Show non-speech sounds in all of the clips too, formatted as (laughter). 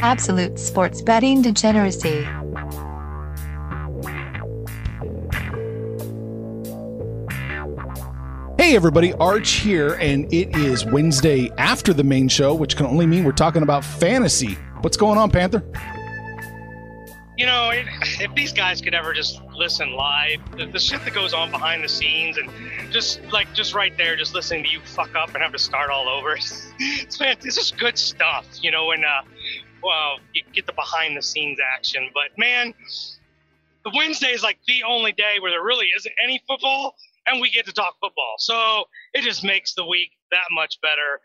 Absolute sports betting degeneracy. Hey everybody, Arch here, and it is Wednesday after the main show, which can only mean we're talking about fantasy. What's going on, Panther? you know, it, if these guys could ever just listen live, the, the, shit that goes on behind the scenes, and just like just right there, just listening to you fuck up and have to start all over, (laughs) it's, it's, it's just good stuff, you know. When uh, well, you get the behind the scenes action, but man, the Wednesday is like the only day where there really isn't any football, and we get to talk football, so it just makes the week that much better.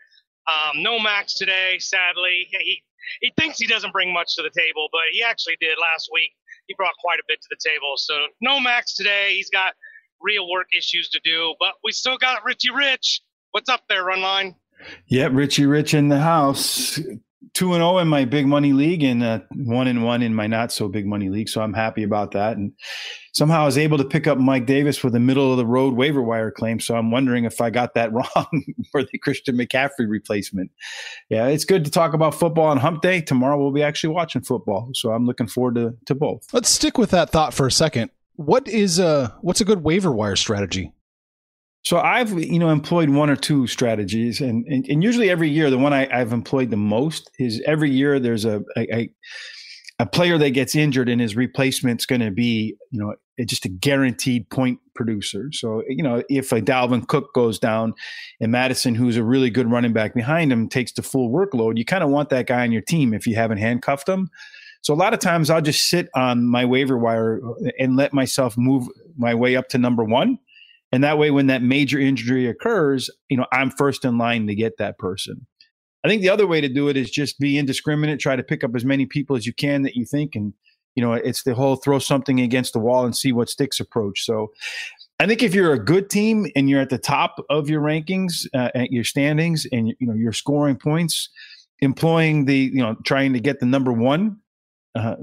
Um, no Max today, sadly. He he thinks he doesn't bring much to the table, but he actually did last week. He brought quite a bit to the table. So no Max today. He's got real work issues to do, but we still got Richie Rich. What's up there, Runline? Yep, Richie Rich in the house two and zero oh in my big money league and uh, one and one in my not so big money league. So I'm happy about that. And somehow I was able to pick up Mike Davis with a middle of the road waiver wire claim. So I'm wondering if I got that (laughs) wrong for the Christian McCaffrey replacement. Yeah, it's good to talk about football on Hump Day. Tomorrow we'll be actually watching football. So I'm looking forward to to both. Let's stick with that thought for a second. What is a what's a good waiver wire strategy? So I've you know employed one or two strategies, and and, and usually every year the one I, have employed the most is every year there's a, a a player that gets injured and his replacement's going to be you know just a guaranteed point producer. So you know if a Dalvin Cook goes down and Mattison, who's a really good running back behind him, takes the full workload, you kind of want that guy on your team if you haven't handcuffed him. So a lot of times I'll just sit on my waiver wire uh, and let myself move my way up to number one and that way, when that major injury occurs, you know, I'm first in line to get that person. I think the other way to do it is just be indiscriminate, try to pick up as many people as you can that you think. And, you know, it's the whole throw something against the wall and see what sticks approach. So I think if you're a good team and you're at the top of your rankings, uh, at your standings, and, you know, you're scoring points, employing the, you know, trying to get the number one uh,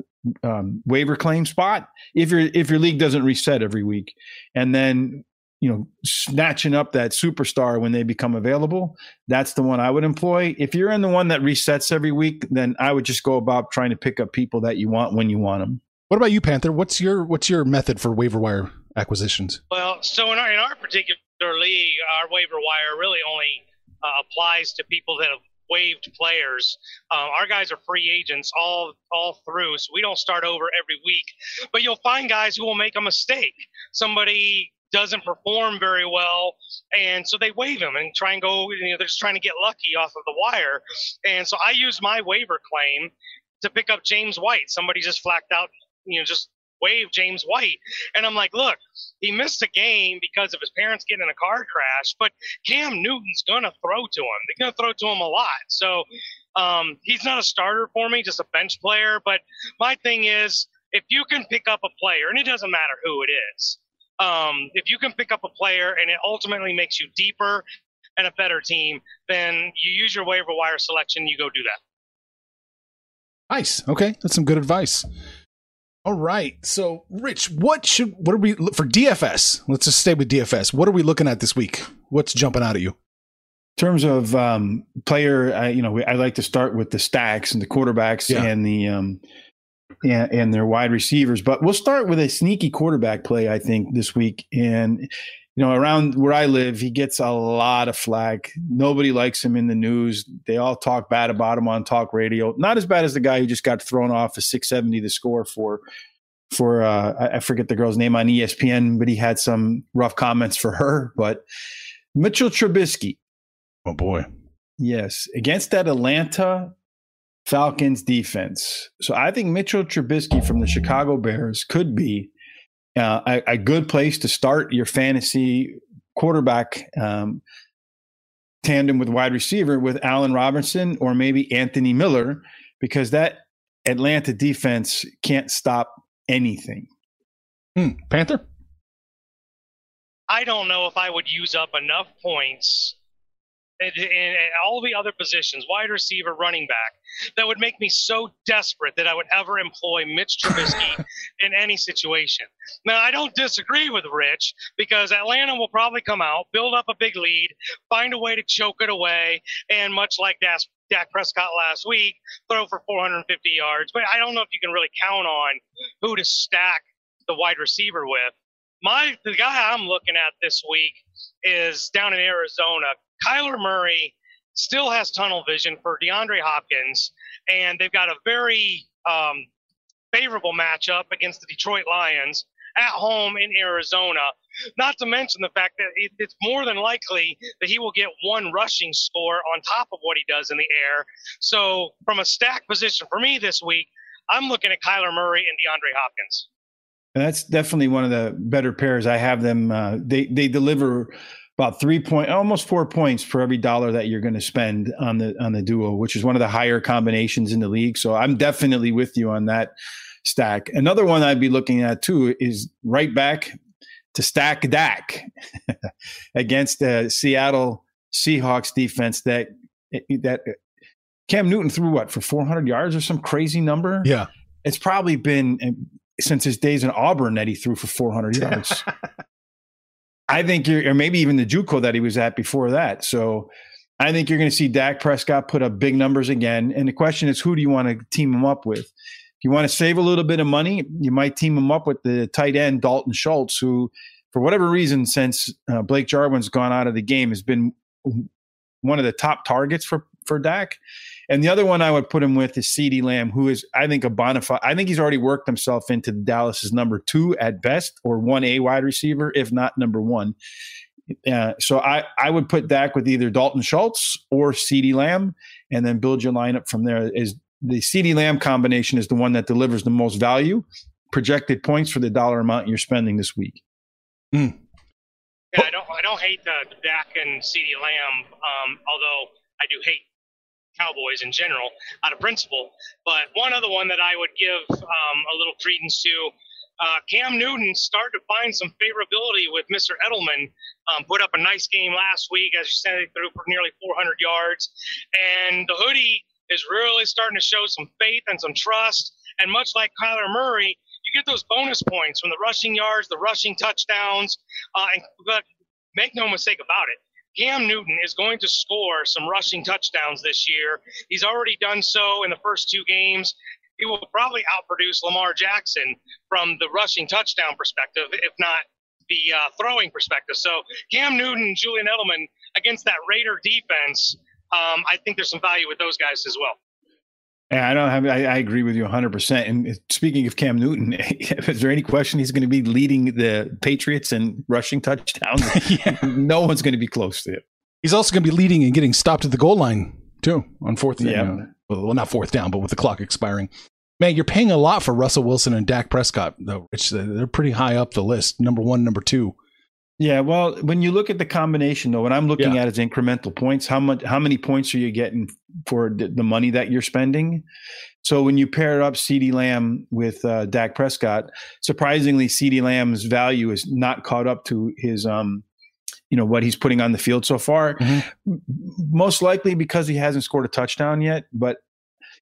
um, waiver claim spot if your if your league doesn't reset every week, and then you know, snatching up that superstar when they become available, that's the one I would employ. If you're in the one that resets every week, then I would just go about trying to pick up people that you want when you want them. What about you, Panther? What's your what's your method for waiver wire acquisitions? Well, so in our in our particular league, our waiver wire really only uh, applies to people that have waived players. Um, our guys are free agents all all through, so we don't start over every week. But you'll find guys who will make a mistake. Somebody doesn't perform very well, and so they waive him and try and go. You know, they're just trying to get lucky off of the wire, and so I used my waiver claim to pick up James White. Somebody just flacked out, you know, just waive James White, and I'm like, look, he missed a game because of his parents getting in a car crash, but Cam Newton's gonna throw to him. They're gonna throw to him a lot, so. Um, he's not a starter for me, just a bench player. But my thing is, if you can pick up a player, and it doesn't matter who it is, um, if you can pick up a player and it ultimately makes you deeper and a better team, then you use your waiver wire selection. You go do that. Nice. Okay, that's some good advice. All right. So, Rich, what should what are we for DFS? Let's just stay with DFS. What are we looking at this week? What's jumping out at you? In terms of um, player, I, you know, I like to start with the stacks and the quarterbacks yeah. and the um, and, and their wide receivers. But we'll start with a sneaky quarterback play, I think, this week. And, you know, around where I live, he gets a lot of flack. Nobody likes him in the news. They all talk bad about him on talk radio. Not as bad as the guy who just got thrown off a 670 The Score for for uh, I forget the girl's name on ESPN, but he had some rough comments for her. But Mitchell Trubisky. Oh boy. Yes. Against that Atlanta Falcons defense. So I think Mitchell Trubisky from the Chicago Bears could be uh, a, a, good place to start your fantasy quarterback um, tandem with wide receiver with Allen Robinson or maybe Anthony Miller. because that Atlanta defense can't stop anything. Hmm. Panther? I don't know if I would use up enough points in, in, all the other positions, wide receiver, running back, that would make me so desperate that I would ever employ Mitch Trubisky (laughs) in any situation. Now, I don't disagree with Rich because Atlanta will probably come out, build up a big lead, find a way to choke it away, and much like Dak, Dak Prescott last week, throw for 450 yards. But I don't know if you can really count on who to stack the wide receiver with my the guy I'm looking at this week is down in Arizona. Kyler Murray still has tunnel vision for DeAndre Hopkins, and they've got a very um, favorable matchup against the Detroit Lions at home in Arizona. Not to mention the fact that it, it's more than likely that he will get one rushing score on top of what he does in the air. So, from a stack position for me this week, I'm looking at Kyler Murray and DeAndre Hopkins. And that's definitely one of the better pairs. I have them. Uh, they they deliver about three point, almost four points for every dollar that you're going to spend on the on the duo, which is one of the higher combinations in the league. So I'm definitely with you on that stack. Another one I'd be looking at too is right back to stack Dak (laughs) against the Seattle Seahawks defense that that Cam Newton threw what for 400 yards or some crazy number. Yeah, it's probably been eh, since his days in Auburn that he threw for 400 (laughs) yards. I think you're, or maybe even the JUCO that he was at before that. So I think you're going to see Dak Prescott put up big numbers again. And the question is, who do you want to team him up with? If you want to save a little bit of money, you might team him up with the tight end Dalton Schultz, who, for whatever reason, since uh, Blake Jarwin's gone out of the game, has been one of the top targets for for Dak. And the other one I would put him with is CeeDee Lamb, who is, I think, a bona fide. I think he's already worked himself into Dallas's number two at best, or one A wide receiver, if not number one. Uh, so I, I would put Dak with either Dalton Schultz or CeeDee Lamb, and then build your lineup from there. Is the CeeDee Lamb combination is the one that delivers the most value, projected points for the dollar amount you're spending this week. Mm. Yeah, I don't I don't hate the, the Dak and CeeDee Lamb, um, although I do hate Cowboys in general out of principle. But one other one that I would give um, a little credence to. Uh, Cam Newton started to find some favorability with Mr. Edelman. Um, put up a nice game last week, as you said, threw for nearly 400 yards. And the hoodie is really starting to show some faith and some trust. And much like Kyler Murray, you get those bonus points from the rushing yards, the rushing touchdowns. Uh, and but make no mistake about it, Cam Newton is going to score some rushing touchdowns this year. He's already done so in the first two games. He will probably outproduce Lamar Jackson from the rushing touchdown perspective, if not the uh, throwing perspective. So Cam Newton, Julian Edelman against that Raider defense, um, I think there's some value with those guys as well. Yeah, I don't have. I, I, agree with you 100. percent And speaking of Cam Newton, (laughs) is there any question he's going to be leading the Patriots in rushing touchdowns? (laughs) yeah. No one's going to be close to it. He's also going to be leading and getting stopped at the goal line too on fourth down. Yeah. Well, not fourth down, but with the clock expiring. Man, you're paying a lot for Russell Wilson and Dak Prescott, though. Rich, they're pretty high up the list, number one, number two. Yeah, well, when you look at the combination, though, what I'm looking yeah. at is incremental points. How much? How many points are you getting for the money that you're spending? So when you pair up CeeDee Lamb with uh, Dak Prescott, surprisingly, CeeDee Lamb's value is not caught up to his, um, you know, what he's putting on the field so far. Mm-hmm. Most likely because he hasn't scored a touchdown yet. But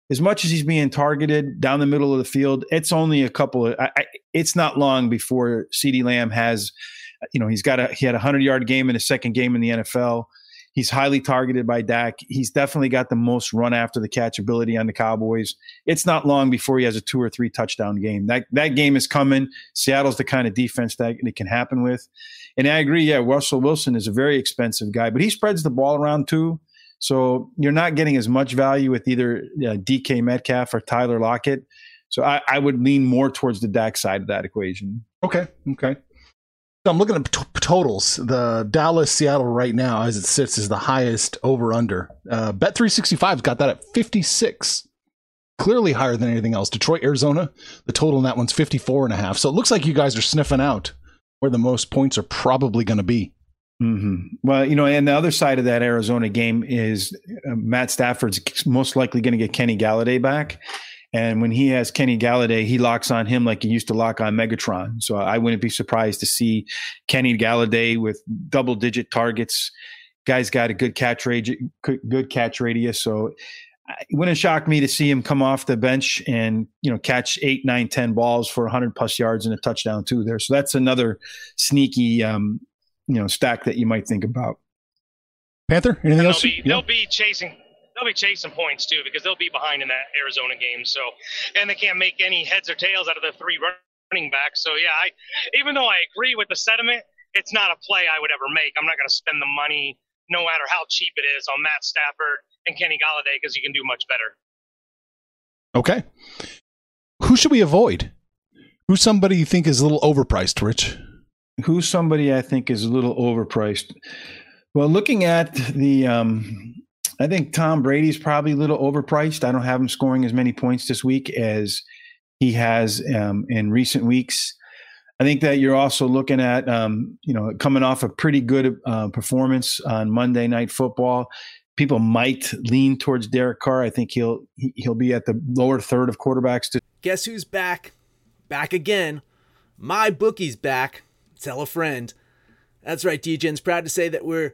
as much as he's being targeted down the middle of the field, it's only a couple of. I, I, it's not long before CeeDee Lamb has you know, he's got a he had a hundred yard game in his second game in the NFL. He's highly targeted by Dak. He's definitely got the most run after the catch ability on the Cowboys. It's not long before he has a two or three touchdown game. That that game is coming. Seattle's the kind of defense that it can happen with. And I agree. Yeah, Russell Wilson is a very expensive guy, but he spreads the ball around too. So you're not getting as much value with either uh, DK Metcalf or Tyler Lockett. So I, I would lean more towards the Dak side of that equation. Okay. Okay. I'm looking at t- totals. The Dallas Seattle right now, as it sits, is the highest over under. Uh, Bet 365's got that at 56. Clearly higher than anything else. Detroit, Arizona, the total in that one's 54 and a half. So it looks like you guys are sniffing out where the most points are probably going to be. Mm-hmm. Well, you know, and the other side of that Arizona game is uh, Matt Stafford's most likely going to get Kenny Golladay back. And when he has Kenny Golladay, he locks on him like he used to lock on Megatron. So I wouldn't be surprised to see Kenny Golladay with double digit targets. Guy's got a good catch rate, good catch radius. So it wouldn't shock me to see him come off the bench and you know catch eight, nine, ten balls for 100 plus yards and a touchdown too. There, so that's another sneaky um, you know stack that you might think about. Panther, anything they'll else? Be, they'll be chasing. They'll be chasing points too because they'll be behind in that Arizona game. So, and they can't make any heads or tails out of the three running backs. So, yeah, I even though I agree with the sentiment, it's not a play I would ever make. I'm not going to spend the money, no matter how cheap it is, on Matt Stafford and Kenny Golladay because you can do much better. Okay. Who should we avoid? Who's somebody you think is a little overpriced, Rich? Who's somebody I think is a little overpriced? Well, looking at the, um, I think Tom Brady's probably a little overpriced. I don't have him scoring as many points this week as he has um, in recent weeks. I think that you're also looking at, um, you know, coming off a pretty good uh, performance on Monday Night Football. People might lean towards Derek Carr. I think he'll he'll be at the lower third of quarterbacks. To- Guess who's back? Back again. MyBookie's back. Tell a friend. That's right, DJ's proud to say that we're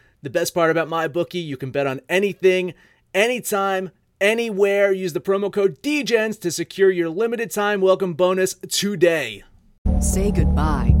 The best part about MyBookie, you can bet on anything, anytime, anywhere. Use the promo code DEGENS to secure your limited time welcome bonus today. Say goodbye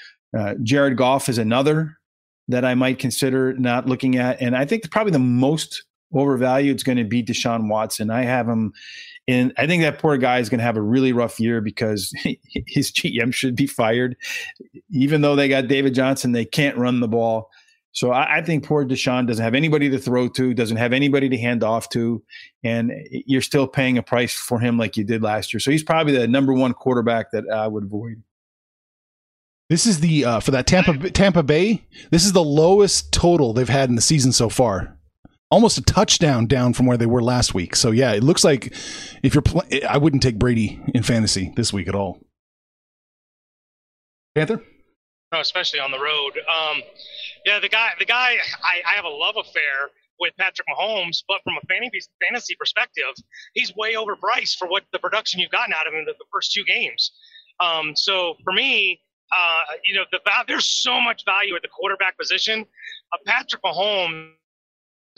Uh, Jared Goff is another that I might consider not looking at. And I think probably the most overvalued is going to be Deshaun Watson. I have him in, I think that poor guy is going to have a really rough year because (laughs) his GM should be fired. Even though they got David Johnson, they can't run the ball. So I, I, think poor Deshaun doesn't have anybody to throw to, doesn't have anybody to hand off to, and you're still paying a price for him like you did last year. So he's probably the number one quarterback that I would avoid. This is the uh, for that Tampa Tampa Bay. This is the lowest total they've had in the season so far. Almost a touchdown down from where they were last week. So yeah, it looks like if you're, pl- I wouldn't take Brady in fantasy this week at all. Panther. No, especially on the road. Um, yeah, the guy, the guy, I, I have a love affair with Patrick Mahomes, but from a fantasy perspective, he's way overpriced for what the production you've gotten out of him in the, the first two games. Um, so for me, uh, you know, the there's so much value at the quarterback position. Uh, Patrick Mahomes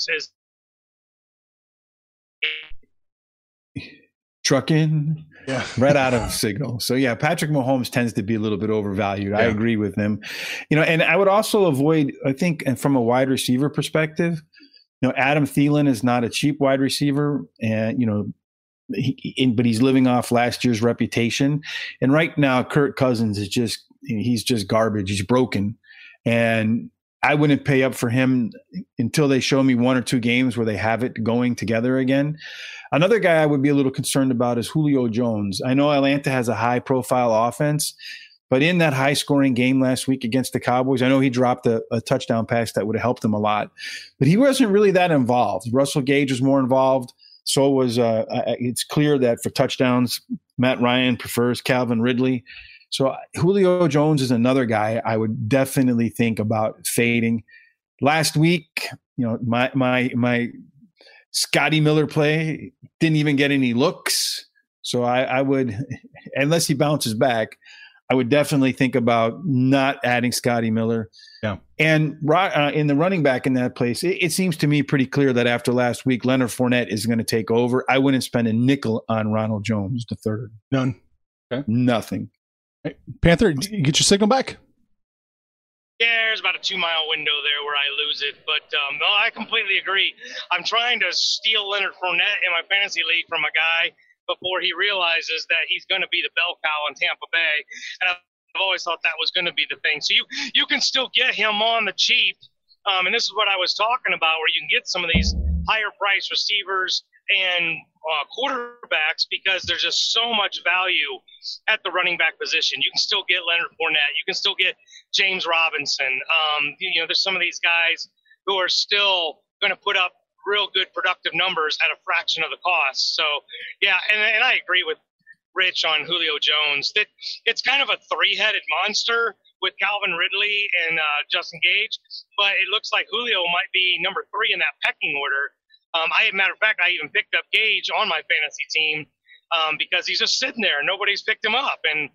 is trucking yeah. (laughs) right out of signal. So yeah patrick mahomes tends to be a little bit overvalued. Yeah. i agree with him. You know and i would also avoid i think and from a wide receiver perspective you know adam Thielen is not a cheap wide receiver and you know he, but he's living off last year's reputation. And right now kirk cousins is just he's just garbage. He's broken. And I wouldn't pay up for him until they show me one or two games where they have it going together again. Another guy I would be a little concerned about is Julio Jones. I know Atlanta has a high profile offense, But in that high scoring game last week against the Cowboys, I know he dropped a, a touchdown pass that would have helped him a lot, but he wasn't really that involved. Russell Gage was more involved. So was uh, it's clear that for touchdowns, Matt Ryan prefers Calvin Ridley. So Julio Jones is another guy I would definitely think about fading. Last week, you know, my my my Scotty Miller play didn't even get any looks. So I, I would, (laughs) unless he bounces back, I would definitely think about not adding Scotty Miller. Yeah. And uh, in the running back in that place, it, it, seems to me pretty clear that after last week, Leonard Fournette is going to take over. I wouldn't spend a nickel on Ronald Jones the third. None. Okay. Nothing. Panther, get your signal back? Yeah, there's about a two mile window there where I lose it. But um, no, I completely agree. I'm trying to steal Leonard Fournette in my fantasy league from a guy before he realizes that he's going to be the bell cow in Tampa Bay. And I've always thought that was going to be the thing. So you you can still get him on the cheap. Um, and this is what I was talking about, where you can get some of these higher price receivers and uh, quarterbacks because there's just so much value at the running back position. You can still get Leonard Fournette. You can still get James Robinson. Um, you know, there's some of these guys who are still going to put up real good productive numbers at a fraction of the cost. So, yeah, and, and I agree with Rich on Julio Jones that it's kind of a three-headed monster with Calvin Ridley and uh, Justin Gage, but it looks like Julio might be number three in that pecking order. Um, I, matter of fact, I even picked up Gage on my fantasy team um, because he's just sitting there. Nobody's picked him up, and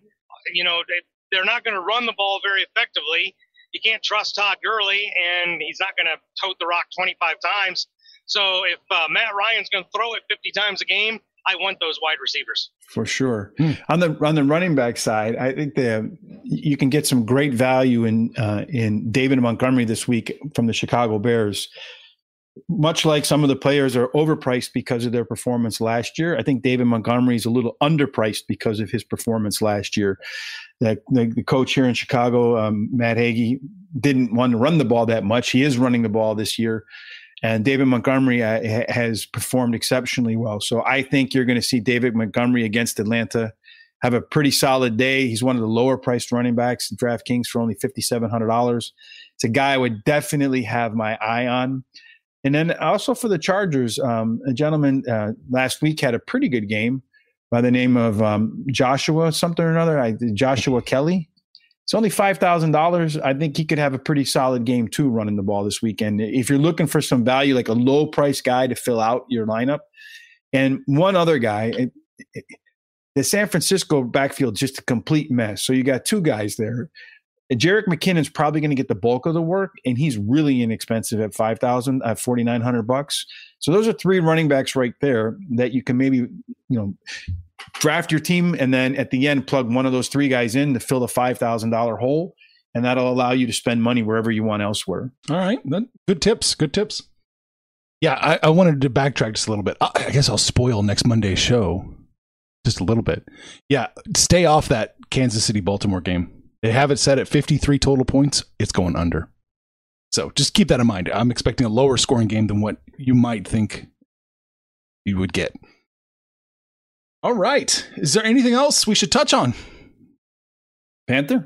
you know they, they're not going to run the ball very effectively. You can't trust Todd Gurley, and he's not going to tote the rock 25 times. So if uh, Matt Ryan's going to throw it 50 times a game, I want those wide receivers for sure. Hmm. On the on the running back side, I think the you can get some great value in uh, in David Montgomery this week from the Chicago Bears. Much like some of the players are overpriced because of their performance last year, I think David Montgomery is a little underpriced because of his performance last year. The, the, coach here in Chicago, um, Matt Nagy, didn't want to run the ball that much. He is running the ball this year. And David Montgomery uh, has performed exceptionally well. So I think you're going to see David Montgomery against Atlanta have a pretty solid day. He's one of the lower priced running backs in DraftKings for only $5,700. It's a guy I would definitely have my eye on. And then also for the Chargers, um, a gentleman uh, last week had a pretty good game by the name of um, Joshua something or another. I, Joshua Kelly. It's only five thousand dollars. I think he could have a pretty solid game too, running the ball this weekend. If you're looking for some value, like a low price guy to fill out your lineup, and one other guy, it, it, the San Francisco backfield just a complete mess. So you got two guys there. Jerick McKinnon's probably going to get the bulk of the work, and he's really inexpensive at five thousand at forty nine hundred bucks. So those are three running backs right there that you can maybe you know draft your team, and then at the end plug one of those three guys in to fill the five thousand dollar hole, and that'll allow you to spend money wherever you want elsewhere. All right, good tips. Good tips. Yeah, I, I wanted to backtrack just a little bit. I guess I'll spoil next Monday's show just a little bit. Yeah, stay off that Kansas City Baltimore game. They have it set at 53 total points. It's going under. So just keep that in mind. I'm expecting a lower scoring game than what you might think you would get. All right. Is there anything else we should touch on? Panther?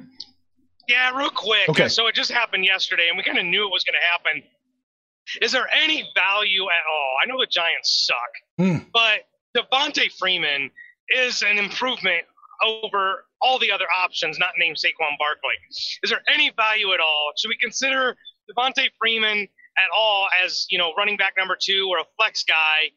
Yeah, real quick. Okay. So it just happened yesterday, and we kind of knew it was going to happen. Is there any value at all? I know the Giants suck, mm. but Devonta Freeman is an improvement over all the other options not named Saquon Barkley. Is there any value at all? Should we consider Devonta Freeman at all as you know running back number two or a flex guy?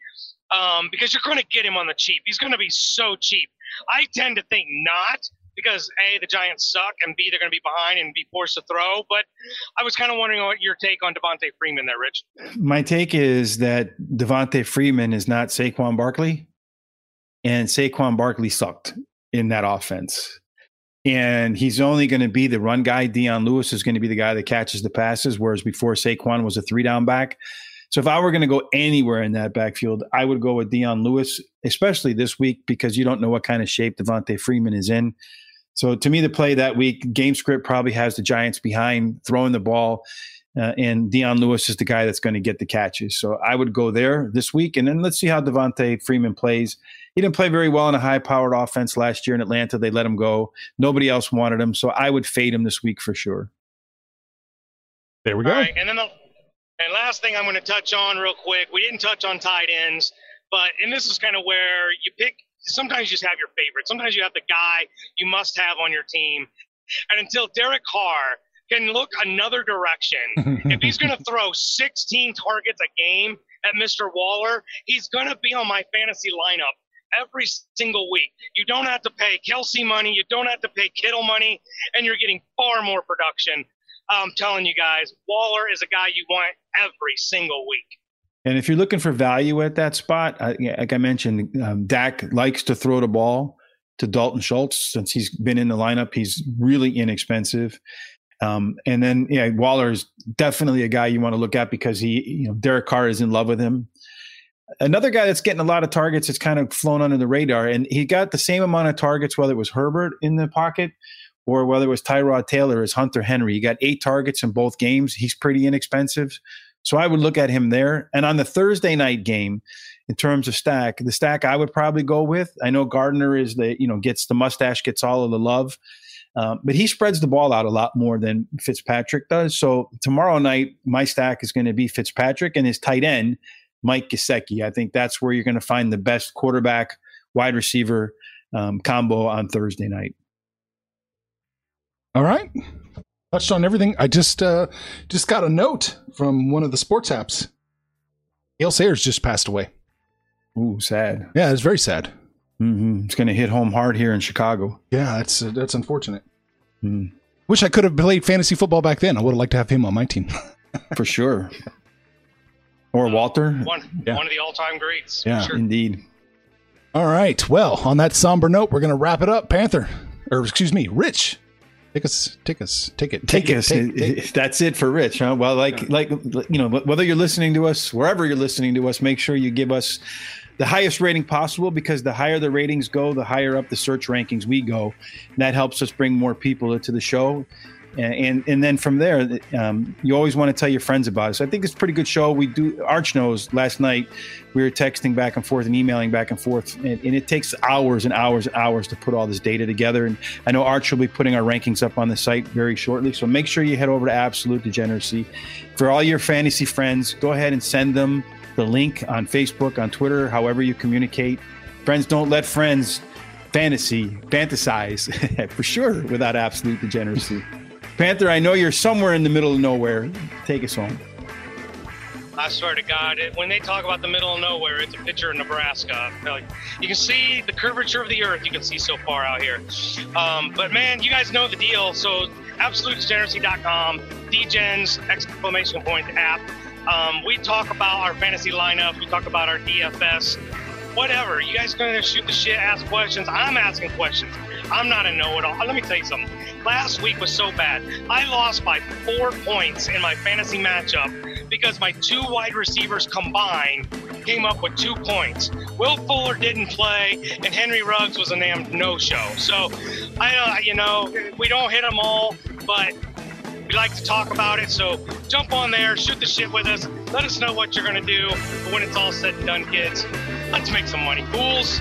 Um, because you're going to get him on the cheap. He's going to be so cheap. I tend to think not because a the Giants suck and b they're going to be behind and be forced to throw. But I was kind of wondering what your take on Devonta Freeman there, Rich. My take is that Devonta Freeman is not Saquon Barkley, and Saquon Barkley sucked in that offense. And he's only going to be the run guy. Dion Lewis is going to be the guy that catches the passes, whereas before Saquon was a three down back. So if I were going to go anywhere in that backfield, I would go with Dion Lewis, especially this week because you don't know what kind of shape Devonta Freeman is in. So to me, the play that week, game script probably has the Giants behind throwing the ball, uh, and Dion Lewis is the guy that's going to get the catches. So I would go there this week, and then let's see how Devonta Freeman plays he didn't play very well in a high powered offense last year in Atlanta. They let him go. Nobody else wanted him, so I would fade him this week for sure. There we go. All right, and then the and last thing I'm going to touch on real quick. We didn't touch on tight ends, but and this is kind of where you pick. Sometimes you just have your favorite. Sometimes you have the guy you must have on your team. And until Derek Carr can look another direction, (laughs) if he's going to throw 16 targets a game at Mr. Waller, he's going to be on my fantasy lineup every single week. You don't have to pay Kelce money, you don't have to pay Kittle money, and you're getting far more production. I'm telling you guys, Waller is a guy you want every single week. And if you're looking for value at that spot, I, like I mentioned, um, Dak likes to throw the ball to Dalton Schultz since he's been in the lineup. He's really inexpensive. Um, and then, yeah, Waller is definitely a guy you want to look at because he, you know, Derek Carr is in love with him. Another guy that's getting a lot of targets has kind of flown under the radar, and he got the same amount of targets whether it was Herbert in the pocket or whether it was Tyrod Taylor as Hunter Henry. He got eight targets in both games. He's pretty inexpensive. So I would look at him there. And on the Thursday night game, in terms of stack, the stack I would probably go with. I know Gardner is the, you know, gets the mustache, gets all of the love. Um, but he spreads the ball out a lot more than Fitzpatrick does. So tomorrow night, my stack is going to be Fitzpatrick and his tight end, Mike Gesicki. I think that's where you're going to find the best quarterback wide receiver um, combo on Thursday night. All right. Touched on everything. I just uh, just got a note from one of the sports apps. Gale Sayers just passed away. Ooh, sad. Yeah, it's very sad. Mm-hmm. It's going to hit home hard here in Chicago. Yeah, that's uh, that's unfortunate. Mm. Wish I could have played fantasy football back then. I would have liked to have him on my team. For sure. (laughs) Or Walter. One, yeah. one of the all-time greats. Yeah, sure. indeed. All right. Well, on that somber note, we're going to wrap it up. Panther, or excuse me, Rich. Take us, take us, take it, take, take us. Take, take. (laughs) That's it for Rich, huh? Well, like, yeah. like you know, whether you're listening to us, wherever you're listening to us, make sure you give us the highest rating possible because the higher the ratings go, the higher up the search rankings we go. And that helps us bring more people to the show and and then from there, um, you always want to tell your friends about it. So I think it's a pretty good show. We do Arch knows. Last night we were texting back and forth and emailing back and forth, and, and, it takes hours and hours and hours to put all this data together. And I know Arch will be putting our rankings up on the site very shortly. So make sure you head over to Absolute Degeneracy for all your fantasy friends. Go ahead and send them the link on Facebook, on Twitter, however you communicate. Friends don't let friends fantasy fantasize (laughs) for sure without absolute degeneracy. Panther, I know you're somewhere in the middle of nowhere. Take us home. I swear to God, it, when they talk about the middle of nowhere, it's a picture of Nebraska. Like, you can see the curvature of the earth. You can see so far out here. Um, but man, you guys know the deal. So absolutedegeneracy.com, Degens exclamation point app. Um, we talk about our fantasy lineup. We talk about our DFS. Whatever. You guys gonna shoot the shit, ask questions. I'm asking questions. I'm not a know-it-all. Let me tell you something last week was so bad. I lost by four points in my fantasy matchup because my two wide receivers combined came up with two points. Will Fuller didn't play, and Henry Ruggs was a damn no-show. So, I, uh, you know, we don't hit them all, but we like to talk about it. So jump on there, shoot the shit with us. Let us know what you're gonna do when it's all said and done, kids. Let's make some money, fools.